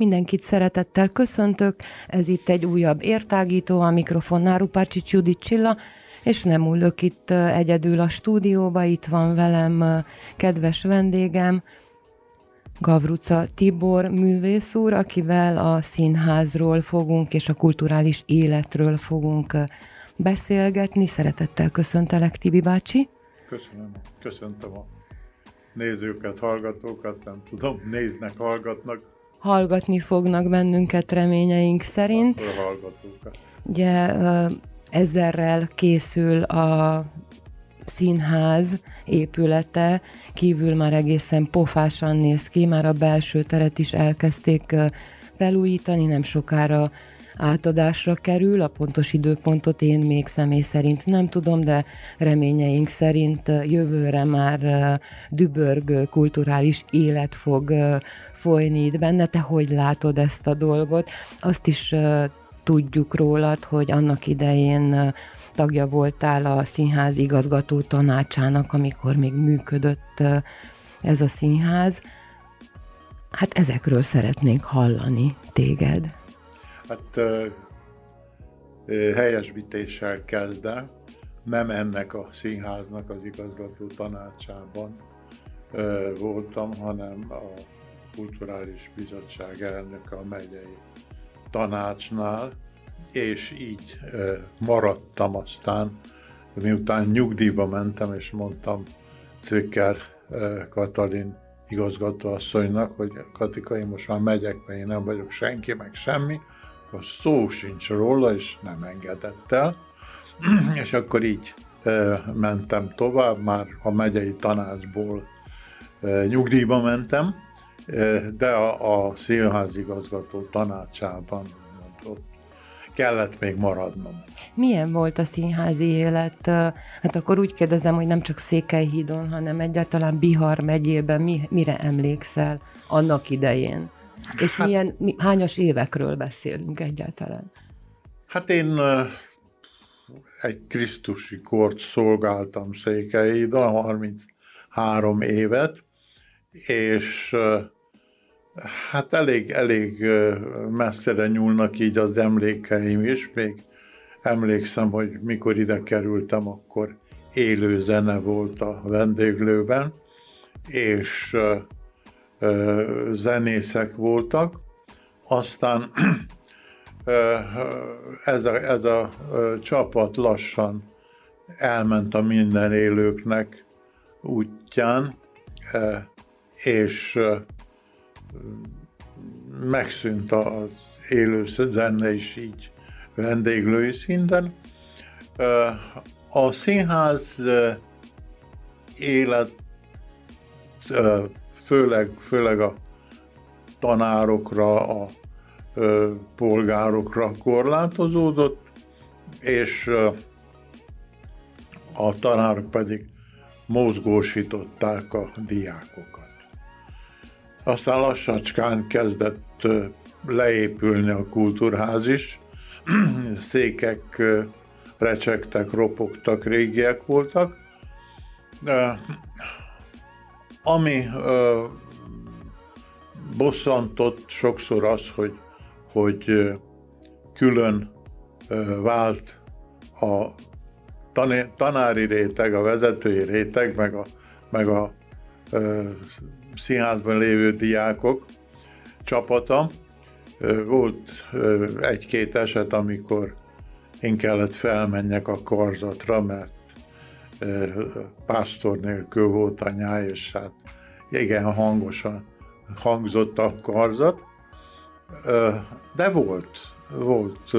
Mindenkit szeretettel köszöntök, ez itt egy újabb értágító, a mikrofonnál Rupácsics Judit Csilla, és nem ülök itt egyedül a stúdióba, itt van velem kedves vendégem, Gavruca Tibor művész úr, akivel a színházról fogunk és a kulturális életről fogunk beszélgetni. Szeretettel köszöntelek, Tibi bácsi. Köszönöm, köszöntöm a nézőket, hallgatókat, nem tudom, néznek, hallgatnak. Hallgatni fognak bennünket reményeink szerint. A hallgatókat. Ugye ezerrel készül a színház épülete, kívül már egészen pofásan néz ki, már a belső teret is elkezdték felújítani, nem sokára átadásra kerül, a pontos időpontot én még személy szerint nem tudom, de reményeink szerint jövőre már dübörgő kulturális élet fog folyni itt benne. Te hogy látod ezt a dolgot? Azt is tudjuk rólad, hogy annak idején tagja voltál a színház igazgató tanácsának, amikor még működött ez a színház. Hát ezekről szeretnénk hallani téged. Hát helyesbítéssel kezdve, nem ennek a színháznak az igazgató tanácsában voltam, hanem a Kulturális Bizottság elnöke a megyei tanácsnál, és így maradtam aztán, miután nyugdíjba mentem, és mondtam Cvikker Katalin igazgatóasszonynak, hogy Katika, én most már megyek, mert én nem vagyok senki, meg semmi, akkor szó sincs róla, és nem engedett el. és akkor így mentem tovább, már a megyei tanácsból nyugdíjba mentem, de a, a színházigazgató tanácsában ott kellett még maradnom. Milyen volt a színházi élet? Hát akkor úgy kérdezem, hogy nem csak Székelyhídon, hanem egyáltalán Bihar megyében mi, mire emlékszel annak idején? És hát, milyen, mi, hányas évekről beszélünk egyáltalán? Hát én egy krisztusi kort szolgáltam Székelyhídon, 33 évet, és Hát elég, elég messzire nyúlnak így az emlékeim is, még emlékszem, hogy mikor ide kerültem, akkor élő zene volt a vendéglőben, és zenészek voltak. Aztán ez a, ez a csapat lassan elment a minden élőknek útján, és megszűnt az élő zene is így vendéglői szinten. A színház élet főleg, főleg a tanárokra, a polgárokra korlátozódott, és a tanárok pedig mozgósították a diákokat. Aztán lassacskán kezdett leépülni a kultúrház is. Székek recsegtek, ropogtak, régiek voltak. Ami bosszantott sokszor az, hogy, hogy külön vált a tanári réteg, a vezetői réteg, meg a, meg a színházban lévő diákok csapata. Volt egy-két eset, amikor én kellett felmenjek a karzatra, mert pásztor nélkül volt a nyáj, és hát igen hangosan hangzott a karzat. De volt, volt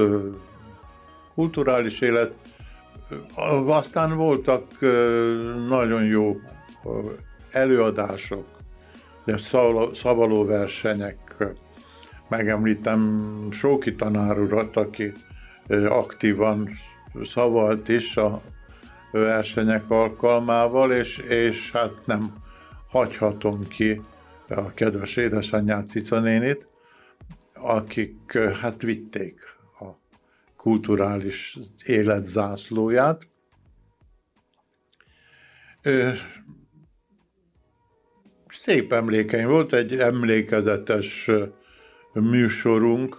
kulturális élet, aztán voltak nagyon jó előadások, de szavaló, versenyek, megemlítem Sóki tanár urat, aki aktívan szavalt is a versenyek alkalmával, és, és hát nem hagyhatom ki a kedves édesanyját, Cica nénit, akik hát vitték a kulturális élet zászlóját. Szép emlékeim volt, egy emlékezetes műsorunk,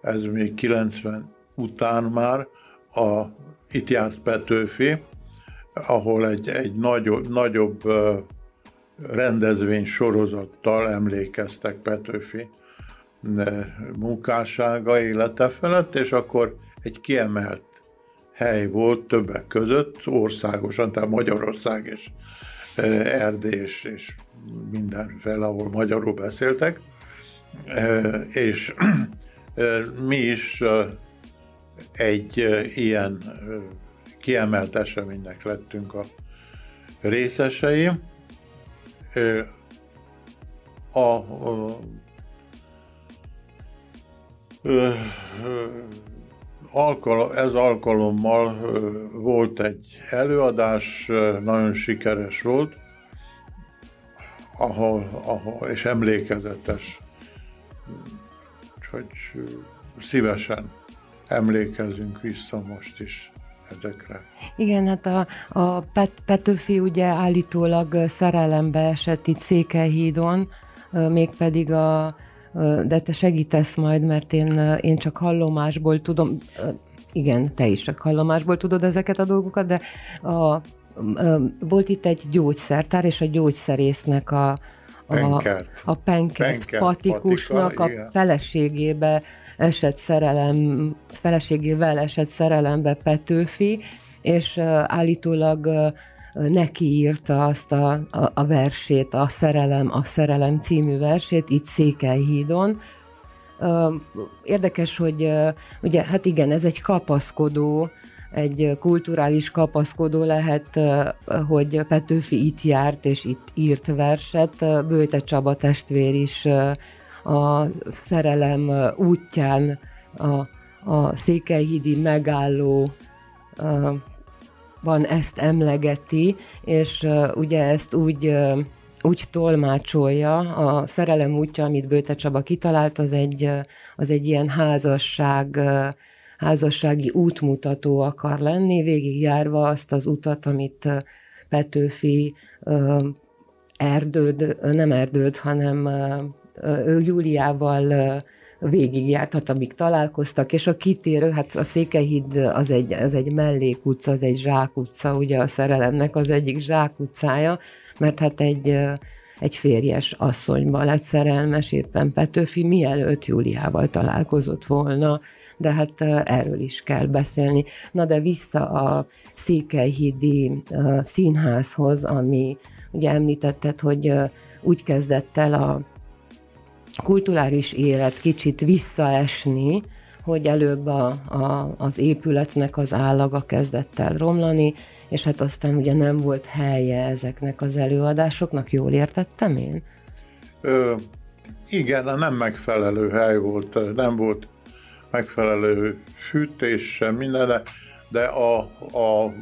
ez még 90 után már, a, itt járt Petőfi, ahol egy, egy nagyobb, nagyobb rendezvény sorozattal emlékeztek Petőfi munkássága, élete felett, és akkor egy kiemelt hely volt többek között országosan, tehát Magyarország és Erdély és, és mindenféle, ahol magyarul beszéltek, és mi is egy ilyen kiemelt eseménynek lettünk a részesei. A, a, alkalom, ez alkalommal volt egy előadás, nagyon sikeres volt, ahol, ahol és emlékezetes, hogy szívesen emlékezünk vissza most is ezekre. Igen, hát a, a Pet, Petőfi ugye állítólag szerelembe esett itt Székelyhídon, mégpedig a de te segítesz majd, mert én, én csak hallomásból tudom, igen, te is csak hallomásból tudod ezeket a dolgokat, de a, volt itt egy gyógyszertár, és a gyógyszerésznek a, a, a penkert, patikusnak patika, a feleségébe esett szerelem, feleségével esett szerelembe Petőfi, és állítólag neki írta azt a, a, a versét, a Szerelem, a Szerelem című versét, itt Székelyhídon. Érdekes, hogy ugye, hát igen, ez egy kapaszkodó, egy kulturális kapaszkodó lehet, hogy Petőfi itt járt és itt írt verset. Bőte Csaba testvér is a szerelem útján a, a Székelyhídi megálló van ezt emlegeti, és ugye ezt úgy úgy tolmácsolja, a szerelem útja, amit Bőte Csaba kitalált, az egy, az egy ilyen házasság, házassági útmutató akar lenni, végigjárva azt az utat, amit Petőfi erdőd, nem erdőd, hanem Júliával végigjártat, amíg találkoztak, és a kitérő, hát a Székelyhíd az egy, az egy mellékutca, az egy zsákutca, ugye a szerelemnek az egyik zsákutcája, mert hát egy, egy férjes asszonyban lett szerelmes éppen Petőfi, mielőtt Júliával találkozott volna, de hát erről is kell beszélni. Na de vissza a Székelyhídi színházhoz, ami ugye említetted, hogy úgy kezdett el a kulturális élet kicsit visszaesni, hogy előbb a, a, az épületnek az állaga kezdett el romlani, és hát aztán ugye nem volt helye ezeknek az előadásoknak, jól értettem én? Ö, igen, nem megfelelő hely volt, nem volt megfelelő fűtés sem, minden, de, a, a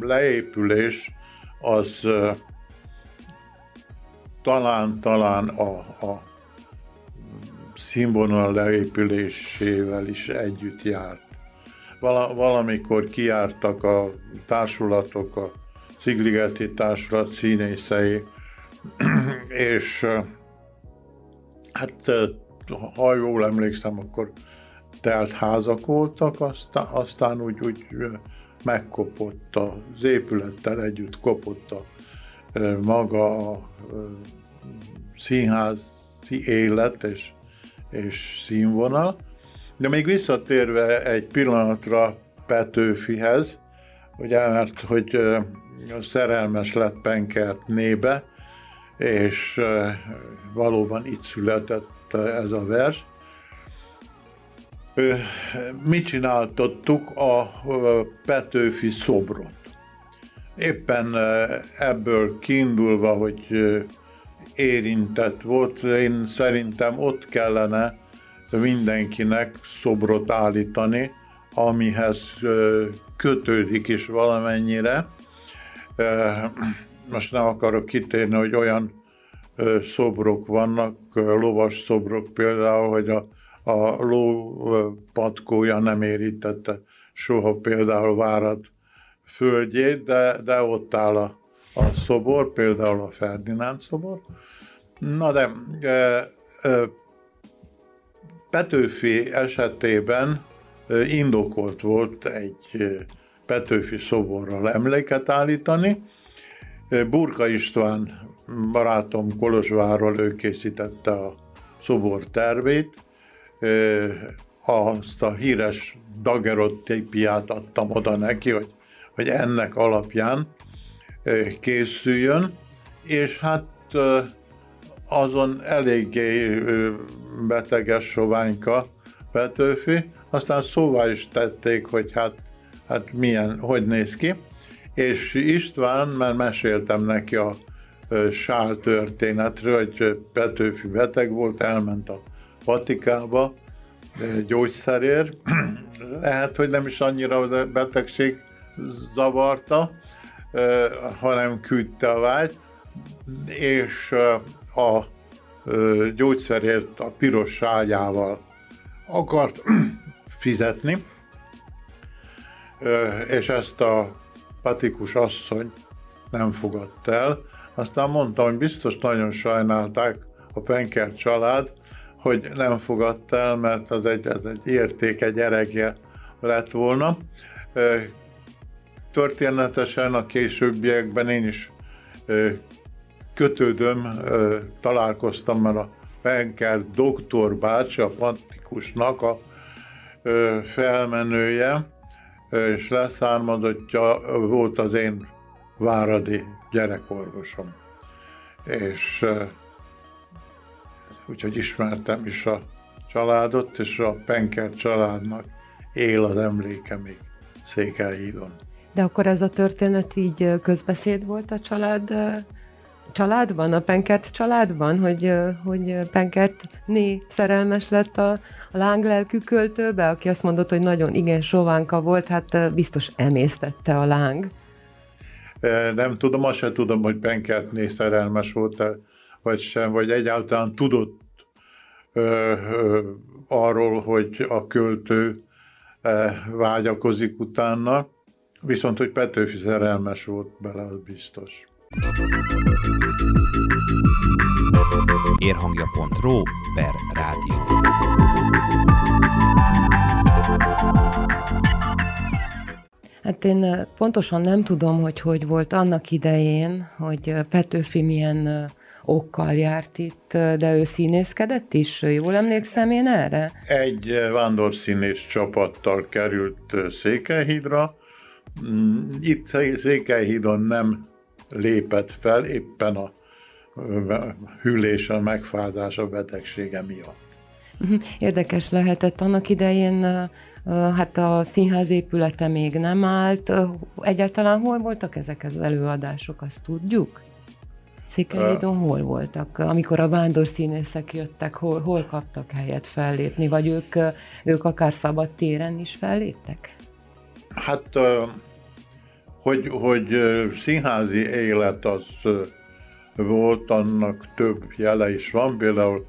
leépülés az talán, talán a, a színvonal leépülésével is együtt járt. Val- valamikor kiártak a társulatok, a Szigligeti Társulat színészei, és hát ha jól emlékszem, akkor telt házak voltak, aztán, aztán úgy, úgy megkopott az épülettel együtt kopott a maga a színházi élet, és és színvonal. De még visszatérve egy pillanatra Petőfihez, ugye, mert hogy szerelmes lett Penkert nébe, és valóban itt született ez a vers. Mit csináltattuk a Petőfi szobrot? Éppen ebből kiindulva, hogy érintett volt. Én szerintem ott kellene mindenkinek szobrot állítani, amihez kötődik is valamennyire. Most nem akarok kitérni, hogy olyan szobrok vannak, lovas szobrok például, hogy a, a ló patkója nem érítette soha például Várad földjét, de, de ott áll a, a szobor, például a Ferdinánd szobor. Na de e, e, Petőfi esetében indokolt volt egy Petőfi szoborral emléket állítani. Burka István barátom Kolozsvárról ő készítette a szobor tervét, azt a híres dagerotépiát adtam oda neki, hogy, hogy ennek alapján készüljön, és hát azon eléggé beteges soványka Petőfi, aztán szóval is tették, hogy hát, hát milyen, hogy néz ki, és István, mert meséltem neki a sál történetről, hogy Petőfi beteg volt, elment a Vatikába gyógyszerért. Lehet, hogy nem is annyira a betegség zavarta, hanem küldte a vágy, és a gyógyszerért a piros sáljával akart fizetni, és ezt a patikus asszony nem fogadta el, aztán mondtam, hogy biztos nagyon sajnálták a Penker család, hogy nem fogadta el, mert az egy, az egy érték, egy eregje lett volna. Történetesen a későbbiekben én is kötődöm, találkoztam, mert a Penker doktor bácsi, a Pantikusnak a felmenője, és leszármazottja volt az én váradi gyerekorvosom. És úgyhogy ismertem is a családot, és a Penker családnak él az emléke még Székelyhídon. De akkor ez a történet így közbeszéd volt a család családban, a Penkert családban, hogy, hogy Penkert né szerelmes lett a, a lánglelkű költőbe, aki azt mondott, hogy nagyon igen sovánka volt, hát biztos emésztette a láng. Nem tudom, azt sem tudom, hogy Penkertné szerelmes volt -e, vagy sem, vagy egyáltalán tudott ö, ö, arról, hogy a költő e, vágyakozik utána, viszont, hogy Petőfi szerelmes volt bele, az biztos. Érhangja.ro per rádió. Hát én pontosan nem tudom, hogy hogy volt annak idején, hogy Petőfi milyen okkal járt itt, de ő színészkedett is, jól emlékszem én erre? Egy vándorszínész csapattal került Székelyhídra. Mm, itt Székelyhídon nem lépett fel, éppen a hűlés, a megfázás, a betegsége miatt. Mhm. Érdekes lehetett annak idején, hát a színház épülete még nem állt. Egyáltalán hol voltak ezek az előadások, azt tudjuk? Székelyhídon hol voltak? Amikor a vándorszínészek jöttek, hol, hol kaptak helyet fellépni? Vagy ők, ők akár szabad téren is felléptek? Hát, hogy, hogy színházi élet az volt, annak több jele is van. Például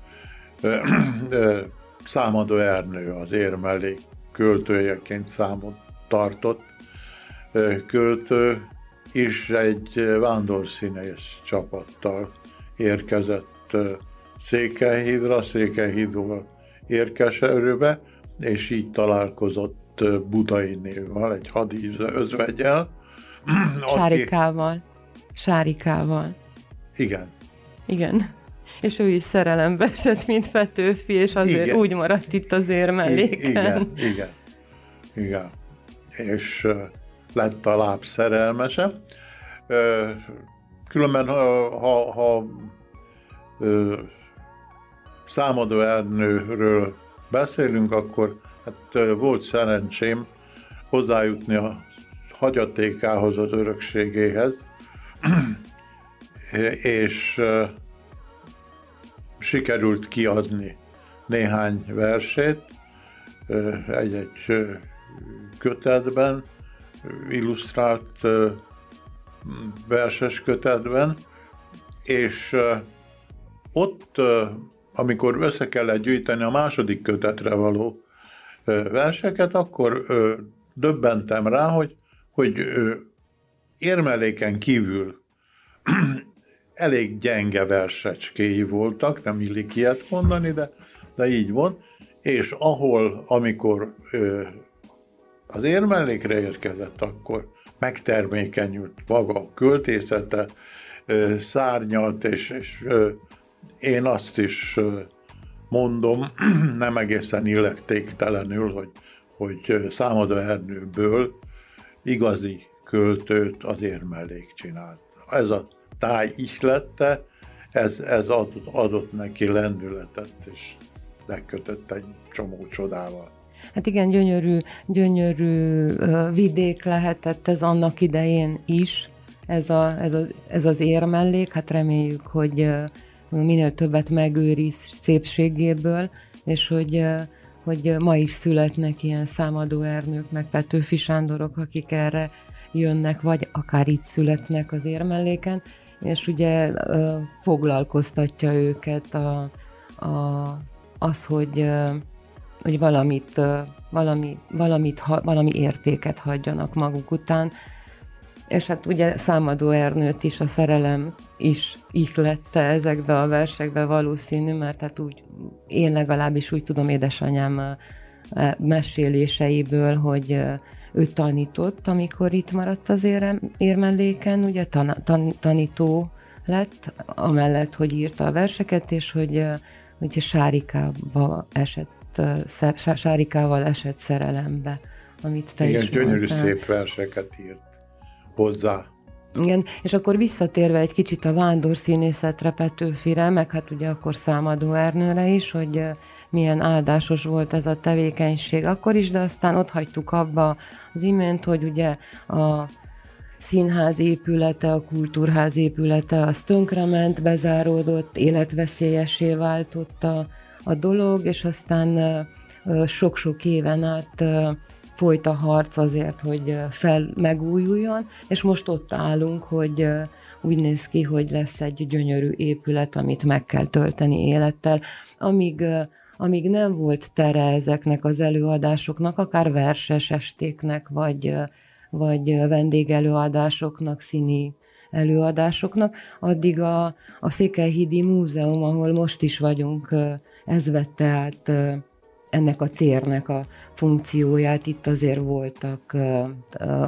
Számadó Ernő az érmeli költőjeként számot tartott költő, is egy vándorszínész csapattal érkezett Székelyhídra, Székelyhídról érkeserőbe, és így találkozott Budai névvel, egy hadi özvegyel. Sárikával. Aki... Sárikával. Igen. Igen. És ő is szerelembe esett, mint Petőfi, és azért igen. úgy maradt itt az érmelléken. Igen, igen, igen. És lett a láb szerelmese. Különben, ha, ha, ha számadó Ernőről beszélünk, akkor hát volt szerencsém hozzájutni a hagyatékához, az örökségéhez, és sikerült kiadni néhány versét egy-egy kötetben, illusztrált verses kötetben, és ott, amikor össze kellett gyűjteni a második kötetre való verseket, akkor döbbentem rá, hogy, hogy érmeléken kívül elég gyenge versecskéi voltak, nem illik ilyet mondani, de, de így van, és ahol, amikor az érmellékre érkezett, akkor megtermékenyült maga a költészete, szárnyalt, és, és én azt is mondom, nem egészen illettéktelenül, hogy, hogy Számadó Ernőből igazi költőt az érmellék csinált. Ez a táj ihlette, ez, ez adott, adott neki lendületet, és lekötött egy csomó csodával. Hát igen, gyönyörű, gyönyörű vidék lehetett ez annak idején is, ez, a, ez, a, ez az érmellék, hát reméljük, hogy minél többet megőriz szépségéből, és hogy, hogy ma is születnek ilyen számadó Ernők, meg Petőfi Sándorok, akik erre jönnek, vagy akár itt születnek az érmelléken, és ugye foglalkoztatja őket a, a, az, hogy, hogy valamit, valami, valamit, valami értéket hagyjanak maguk után, és hát ugye Számadó Ernőt is a szerelem is ihlette ezekbe a versekbe valószínű, mert hát úgy, én legalábbis úgy tudom édesanyám meséléseiből, hogy ő tanított, amikor itt maradt az érmelléken, ugye tan, tan, tanító lett, amellett, hogy írta a verseket, és hogy, hogy Sárikával esett, Sárikával esett szerelembe, amit te Igen, is gyönyörű mondtál. szép verseket írt hozzá. Igen, és akkor visszatérve egy kicsit a vándor színészetre Petőfire, meg hát ugye akkor Számadó Ernőre is, hogy milyen áldásos volt ez a tevékenység akkor is, de aztán ott hagytuk abba az imént, hogy ugye a színház épülete, a kultúrház épülete az tönkrement, bezáródott, életveszélyesé váltott a, a dolog, és aztán sok-sok éven át folyt a harc azért, hogy fel megújuljon, és most ott állunk, hogy úgy néz ki, hogy lesz egy gyönyörű épület, amit meg kell tölteni élettel. Amíg, amíg nem volt tere ezeknek az előadásoknak, akár verses estéknek, vagy, vagy vendégelőadásoknak, színi előadásoknak, addig a, a Székelyhídi Múzeum, ahol most is vagyunk, ez vette át ennek a térnek a funkcióját. Itt azért voltak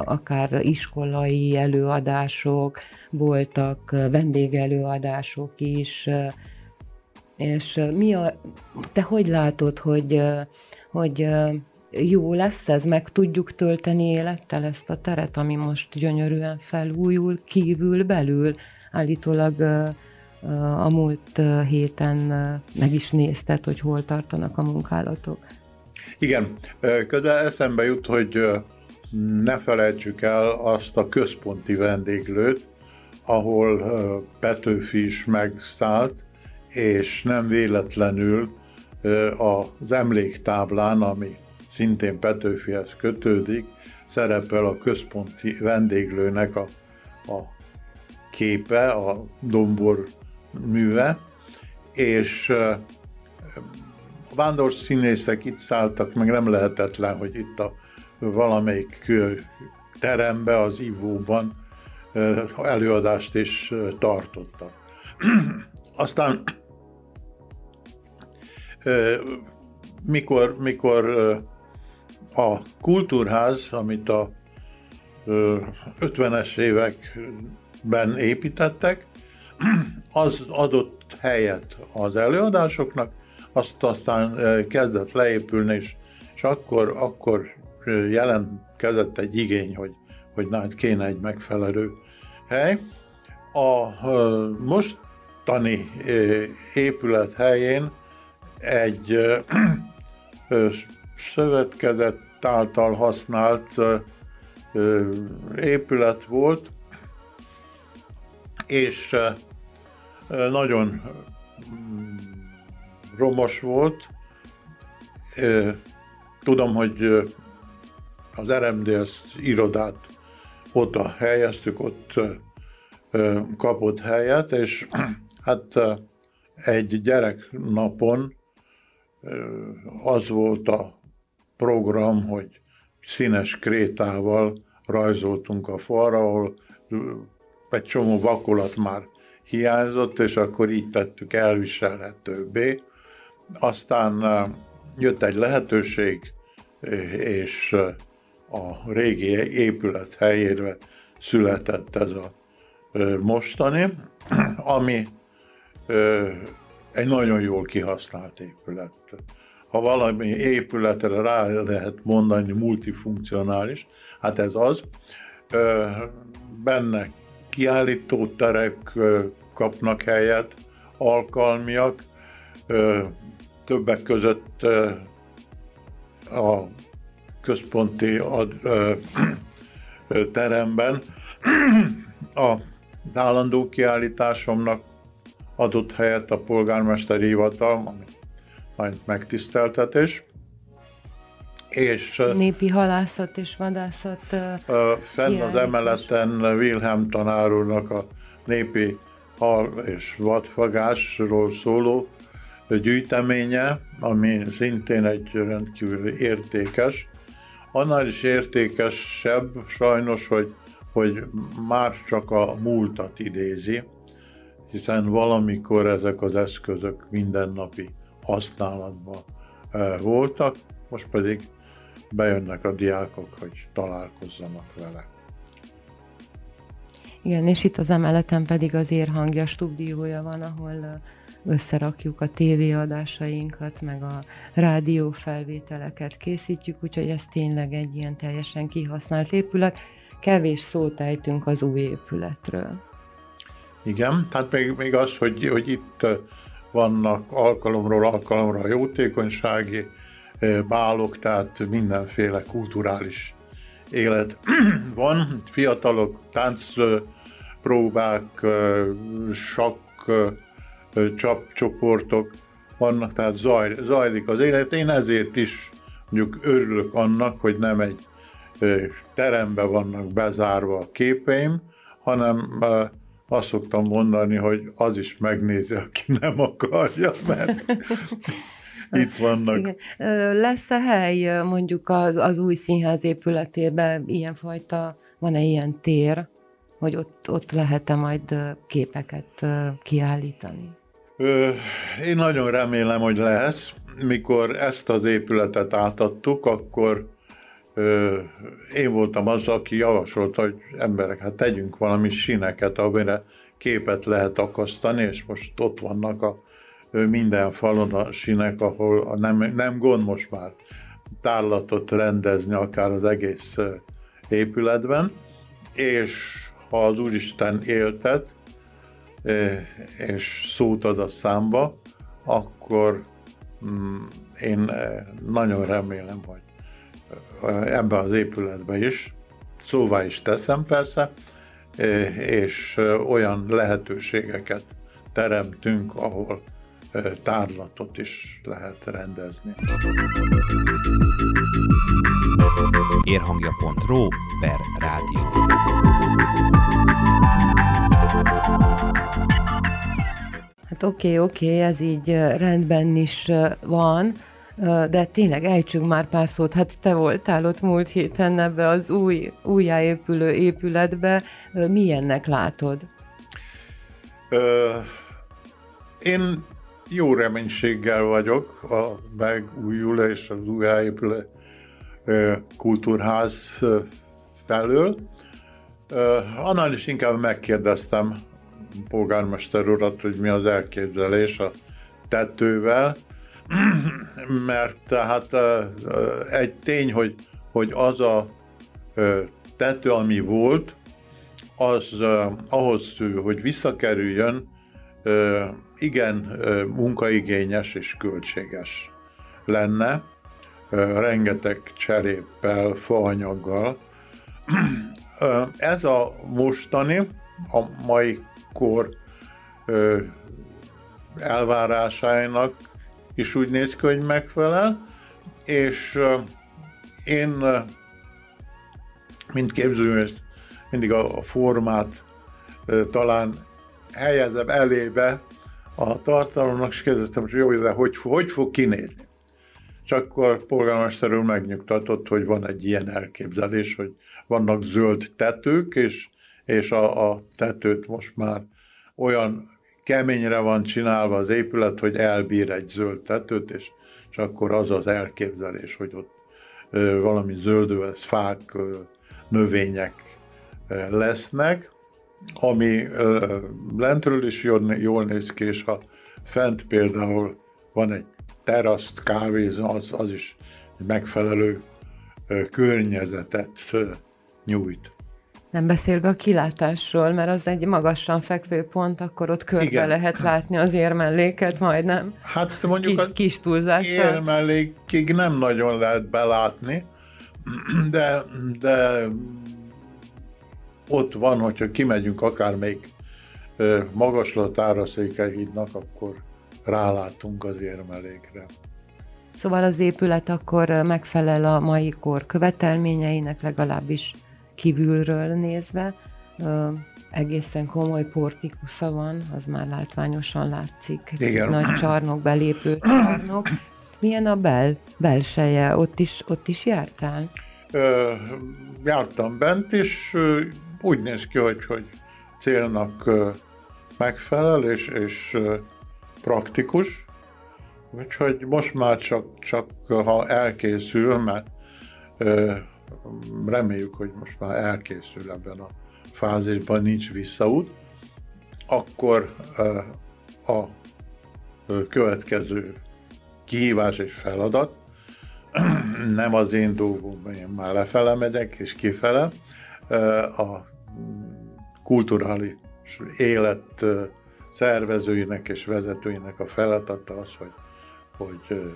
akár iskolai előadások, voltak vendégelőadások is, és mi a, te hogy látod, hogy, hogy jó lesz ez, meg tudjuk tölteni élettel ezt a teret, ami most gyönyörűen felújul, kívül, belül, állítólag a múlt héten meg is nézted, hogy hol tartanak a munkálatok. Igen, de eszembe jut, hogy ne felejtsük el azt a központi vendéglőt, ahol Petőfi is megszállt, és nem véletlenül az emléktáblán, ami szintén Petőfihez kötődik, szerepel a központi vendéglőnek a, a képe, a dombor műve, és a vándor színészek itt szálltak, meg nem lehetetlen, hogy itt a valamelyik terembe, az ivóban előadást is tartottak. Aztán mikor, mikor a kultúrház, amit a 50-es években építettek, az adott helyet az előadásoknak, azt aztán kezdett leépülni, és, és akkor, akkor jelentkezett egy igény, hogy, hogy na, kéne egy megfelelő hely. A mostani épület helyén egy szövetkezet által használt épület volt, és nagyon romos volt. Tudom, hogy az RMDS irodát ott a helyeztük, ott kapott helyet, és hát egy gyereknapon az volt a program, hogy színes krétával rajzoltunk a falra, ahol egy csomó vakolat már hiányzott, és akkor így tettük elviselhetőbbé. Aztán jött egy lehetőség, és a régi épület helyére született ez a mostani, ami egy nagyon jól kihasznált épület. Ha valami épületre rá lehet mondani multifunkcionális, hát ez az. Benne kiállítóterek kapnak helyet, alkalmiak, többek között a központi ad, ö, ö, teremben a állandó kiállításomnak adott helyet a polgármesteri hivatal, ami nagy megtiszteltetés. És, Népi halászat és vadászat. Uh, fenn az emeleten Wilhelm tanárulnak a népi hal és vadfagásról szóló gyűjteménye, ami szintén egy rendkívül értékes. Annál is értékesebb sajnos, hogy, hogy már csak a múltat idézi, hiszen valamikor ezek az eszközök mindennapi használatban voltak, most pedig bejönnek a diákok, hogy találkozzanak vele. Igen, és itt az emeleten pedig az érhangja stúdiója van, ahol összerakjuk a tévéadásainkat, meg a rádió felvételeket készítjük, úgyhogy ez tényleg egy ilyen teljesen kihasznált épület. Kevés szót ejtünk az új épületről. Igen, tehát még, még az, hogy, hogy itt vannak alkalomról alkalomra jótékonysági bálok, tehát mindenféle kulturális élet van. Fiatalok, táncpróbák, sakk, csapcsoportok vannak, tehát zaj, zajlik az élet. Én ezért is mondjuk örülök annak, hogy nem egy terembe vannak bezárva a képeim, hanem azt szoktam mondani, hogy az is megnézi, aki nem akarja, mert itt vannak. Igen. Lesz-e hely mondjuk az, az új színház épületében ilyenfajta, van-e ilyen tér, hogy ott, ott lehet-e majd képeket kiállítani? Én nagyon remélem, hogy lesz. Mikor ezt az épületet átadtuk, akkor én voltam az, aki javasolta, hogy emberek, hát tegyünk valami sineket, amire képet lehet akasztani, és most ott vannak a minden falon a sinek, ahol nem, nem gond most már tárlatot rendezni akár az egész épületben, és ha az Úristen éltet, és szót ad a számba, akkor mm, én nagyon remélem, hogy ebbe az épületbe is, szóvá is teszem persze, és olyan lehetőségeket teremtünk, ahol tárlatot is lehet rendezni. Érhangja.ro per rádió. Hát oké, okay, oké, okay, ez így rendben is van, de tényleg ejtsünk már pár szót. Hát te voltál ott múlt héten ebbe az új, újjáépülő épületbe. Milyennek látod? Ö, én jó reménységgel vagyok a megújulás az újjáépülő kultúrház felől. Annál is inkább megkérdeztem polgármester urat, hogy mi az elképzelés a tetővel, mert tehát egy tény, hogy, hogy az a tető, ami volt, az ahhoz, hogy visszakerüljön, igen munkaigényes és költséges lenne, rengeteg cseréppel, faanyaggal. Ez a mostani, a mai kor elvárásainak is úgy néz ki, hogy megfelel, és én, mint képzőművész, mindig a formát talán helyezem elébe a tartalomnak, és kérdeztem, hogy jó, de hogy, hogy fog kinézni? És akkor polgármester úr megnyugtatott, hogy van egy ilyen elképzelés, hogy vannak zöld tetők, és, és a, a tetőt most már olyan keményre van csinálva az épület, hogy elbír egy zöld tetőt, és, és akkor az az elképzelés, hogy ott ö, valami zöldövesz, fák, ö, növények ö, lesznek, ami ö, lentről is jól, jól néz ki, és ha fent például van egy teraszt, kávézó, az, az is megfelelő ö, környezetet ö, nyújt. Nem beszélve a kilátásról, mert az egy magasan fekvő pont, akkor ott körbe Igen. lehet látni az érmelléket majdnem. Hát mondjuk kis, a kis túlzással. érmellékig nem nagyon lehet belátni, de, de ott van, hogyha kimegyünk akár még magaslatára Székelyhídnak, akkor rálátunk az érmelékre. Szóval az épület akkor megfelel a mai kor követelményeinek, legalábbis kívülről nézve. Egészen komoly portikusza van, az már látványosan látszik. Igen. Nagy csarnok, belépő csarnok. Milyen a bel, belseje? Ott is, ott is jártál? Ö, jártam bent is, úgy néz ki, hogy, hogy célnak megfelel, és, és praktikus. Úgyhogy most már csak, csak ha elkészül, mert reméljük, hogy most már elkészül ebben a fázisban, nincs visszaút, akkor a következő kihívás és feladat, nem az én dolgom, én már lefele megyek és kifele, a kulturális élet szervezőinek és vezetőinek a feladata az, hogy, hogy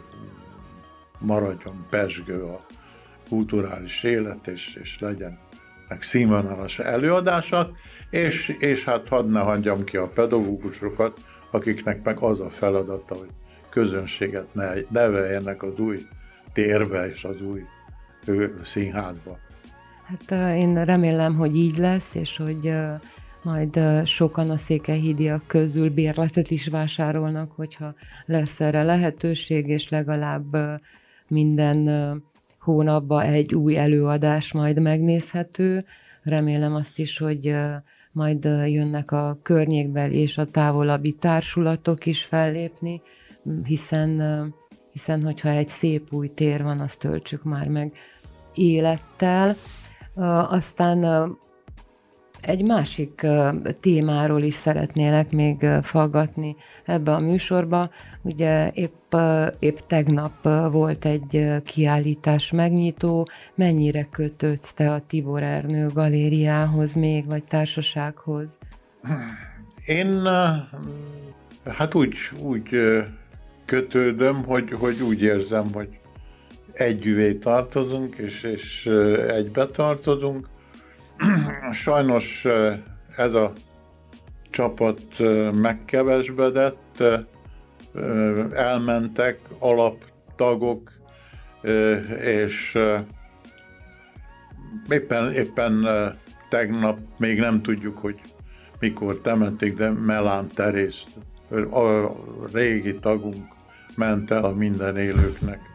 maradjon pesgő a kulturális élet, és, és legyen meg színvonalas előadások, és, és hát hadd ne hagyjam ki a pedagógusokat, akiknek meg az a feladata, hogy közönséget ne, neveljenek az új térbe és az új színházba. Hát én remélem, hogy így lesz, és hogy majd sokan a székelyhídiak közül bérletet is vásárolnak, hogyha lesz erre lehetőség, és legalább minden hónapban egy új előadás majd megnézhető. Remélem azt is, hogy majd jönnek a környékbel és a távolabbi társulatok is fellépni, hiszen, hiszen hogyha egy szép új tér van, azt töltsük már meg élettel. Aztán egy másik témáról is szeretnélek még faggatni ebbe a műsorba. Ugye épp, épp tegnap volt egy kiállítás megnyitó. Mennyire kötődsz te a Tibor Ernő galériához még, vagy társasághoz? Én hát úgy, úgy kötődöm, hogy, hogy úgy érzem, hogy együvé tartozunk, és, és egybe tartozunk. Sajnos ez a csapat megkevesbedett, elmentek alaptagok, és éppen, éppen tegnap még nem tudjuk, hogy mikor temették, de Melán Terész, a régi tagunk ment el a minden élőknek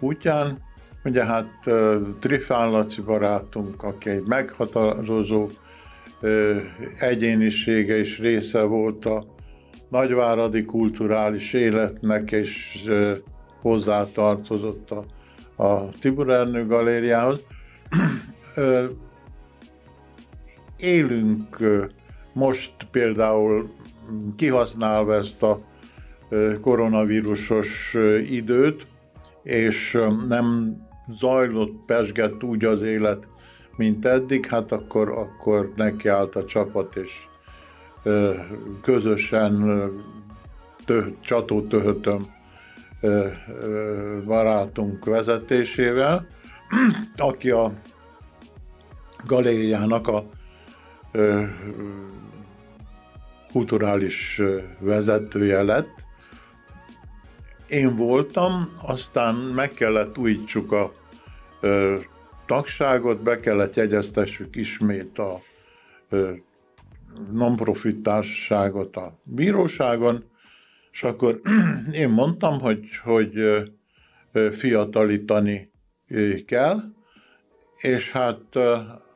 útján, Ugye hát Trifán Laci barátunk, aki egy meghatározó egyénisége és része volt a nagyváradi kulturális életnek, és hozzátartozott a, a Tibor Ernő galériához. Élünk most például kihasználva ezt a koronavírusos időt, és nem zajlott, pesgett úgy az élet, mint eddig, hát akkor, akkor nekiállt a csapat, és közösen tö, Csató Töhötöm ö, ö, barátunk vezetésével, aki a galériának a kulturális vezetője lett, én voltam, aztán meg kellett újítsuk a ö, tagságot, be kellett jegyeztessük ismét a ö, non-profit társaságot a bíróságon, és akkor én mondtam, hogy, hogy fiatalítani kell, és hát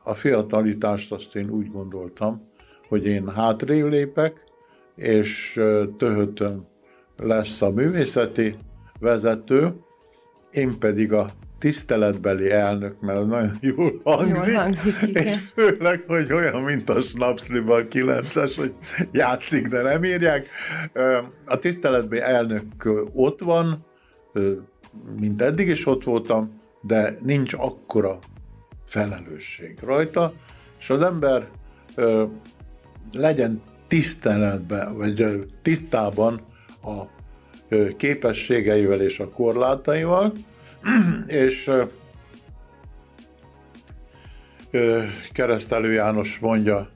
a fiatalitást azt én úgy gondoltam, hogy én hátrébb lépek, és töhötöm lesz a művészeti vezető, én pedig a tiszteletbeli elnök, mert nagyon jól hangzik, Jól hangzik, igen. és főleg, hogy olyan, mint a Snapsliban 9-es, hogy játszik, de nem írják. A tiszteletbeli elnök ott van, mint eddig is ott voltam, de nincs akkora felelősség rajta, és az ember legyen tiszteletben, vagy tisztában a képességeivel és a korlátaival, és keresztelő János mondja,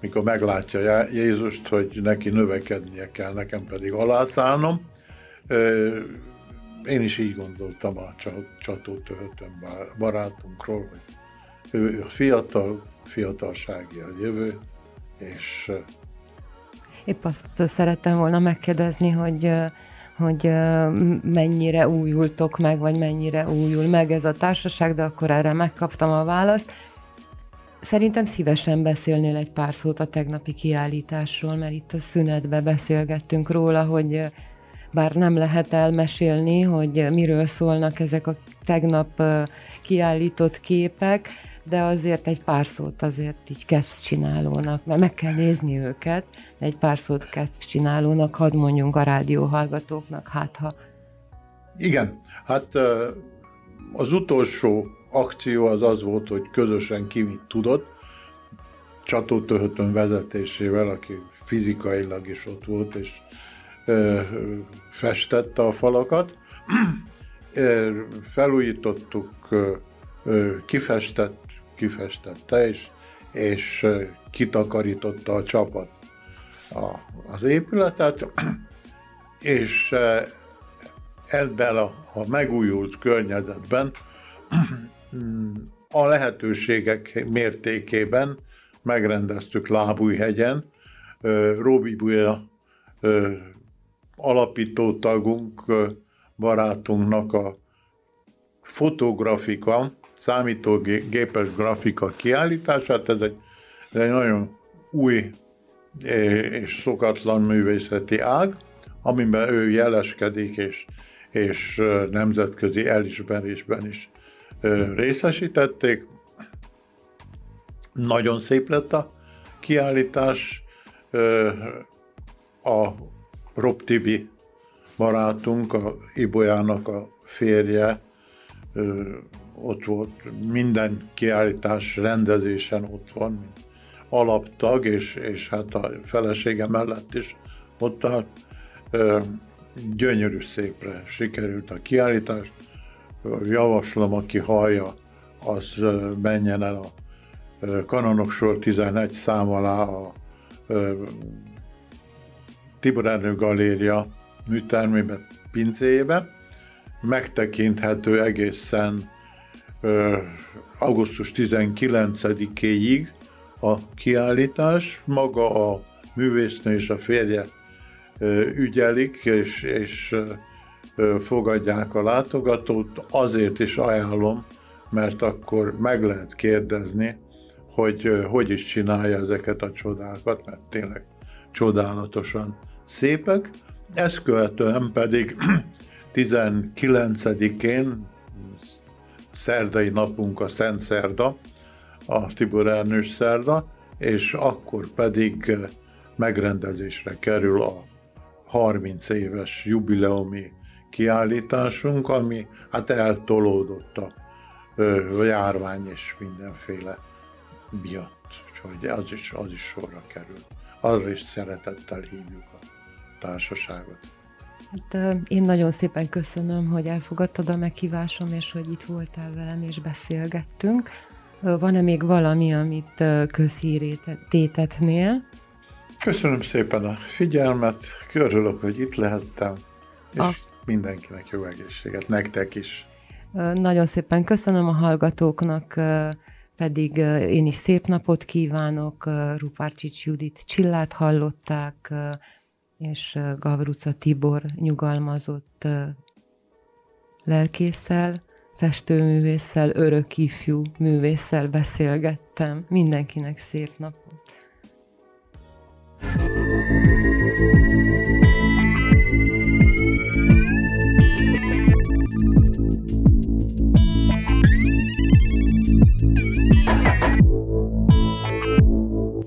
mikor meglátja Jézust, hogy neki növekednie kell, nekem pedig alászállnom. Én is így gondoltam a Csató Töhötön barátunkról, hogy ő fiatal, fiatalsági a jövő, és Épp azt szerettem volna megkérdezni, hogy hogy mennyire újultok meg, vagy mennyire újul meg ez a társaság, de akkor erre megkaptam a választ. Szerintem szívesen beszélnél egy pár szót a tegnapi kiállításról, mert itt a szünetbe beszélgettünk róla, hogy bár nem lehet elmesélni, hogy miről szólnak ezek a tegnap kiállított képek, de azért egy pár szót azért így csinálónak, mert meg kell nézni őket, egy pár szót csinálónak, hadd mondjunk a rádióhallgatóknak, hát ha... Igen, hát az utolsó akció az az volt, hogy közösen ki mit tudott, Csató Töhötön vezetésével, aki fizikailag is ott volt, és festette a falakat. Felújítottuk, kifestett kifestette, és, és kitakarította a csapat a, az épületet, és ebben a, a megújult környezetben a lehetőségek mértékében megrendeztük Lábújhegyen, Róbi Buja alapító tagunk, barátunknak a fotografika számítógépes grafika kiállítását. Ez egy, ez egy nagyon új és szokatlan művészeti ág, amiben ő jeleskedik, és, és nemzetközi elismerésben is részesítették. Nagyon szép lett a kiállítás. A Rob Tibi barátunk, a Ibolyának a férje, ott volt, minden kiállítás rendezésen ott van, mint alaptag, és, és hát a felesége mellett is ott állt. Gyönyörű szépre sikerült a kiállítás. Javaslom, aki hallja, az menjen el a Kanonok sor 11 szám alá a Tibor Ernő Galéria műtermébe, pincéjébe. Megtekinthető egészen augusztus 19-éig a kiállítás. Maga a művésznő és a férje ügyelik, és, és fogadják a látogatót. Azért is ajánlom, mert akkor meg lehet kérdezni, hogy hogy is csinálja ezeket a csodákat, mert tényleg csodálatosan szépek. Ezt követően pedig 19-én szerdai napunk a Szent Szerda, a Tibor Ernős szerda, és akkor pedig eh, megrendezésre kerül a 30 éves jubileumi kiállításunk, ami hát eltolódott a, a járvány és mindenféle miatt, úgyhogy az is, az is sorra kerül. Arra is szeretettel hívjuk a társaságot. Hát, én nagyon szépen köszönöm, hogy elfogadtad a meghívásom, és hogy itt voltál velem, és beszélgettünk. Van-e még valami, amit közhírét tétetnél? Köszönöm szépen a figyelmet, körülök, hogy itt lehettem, és a... mindenkinek jó egészséget, nektek is. Nagyon szépen köszönöm a hallgatóknak, pedig én is szép napot kívánok. Rupárcsics Judit Csillát hallották, és Gavruca Tibor nyugalmazott lelkésszel, festőművésszel, örök ifjú művésszel beszélgettem. Mindenkinek szép napot!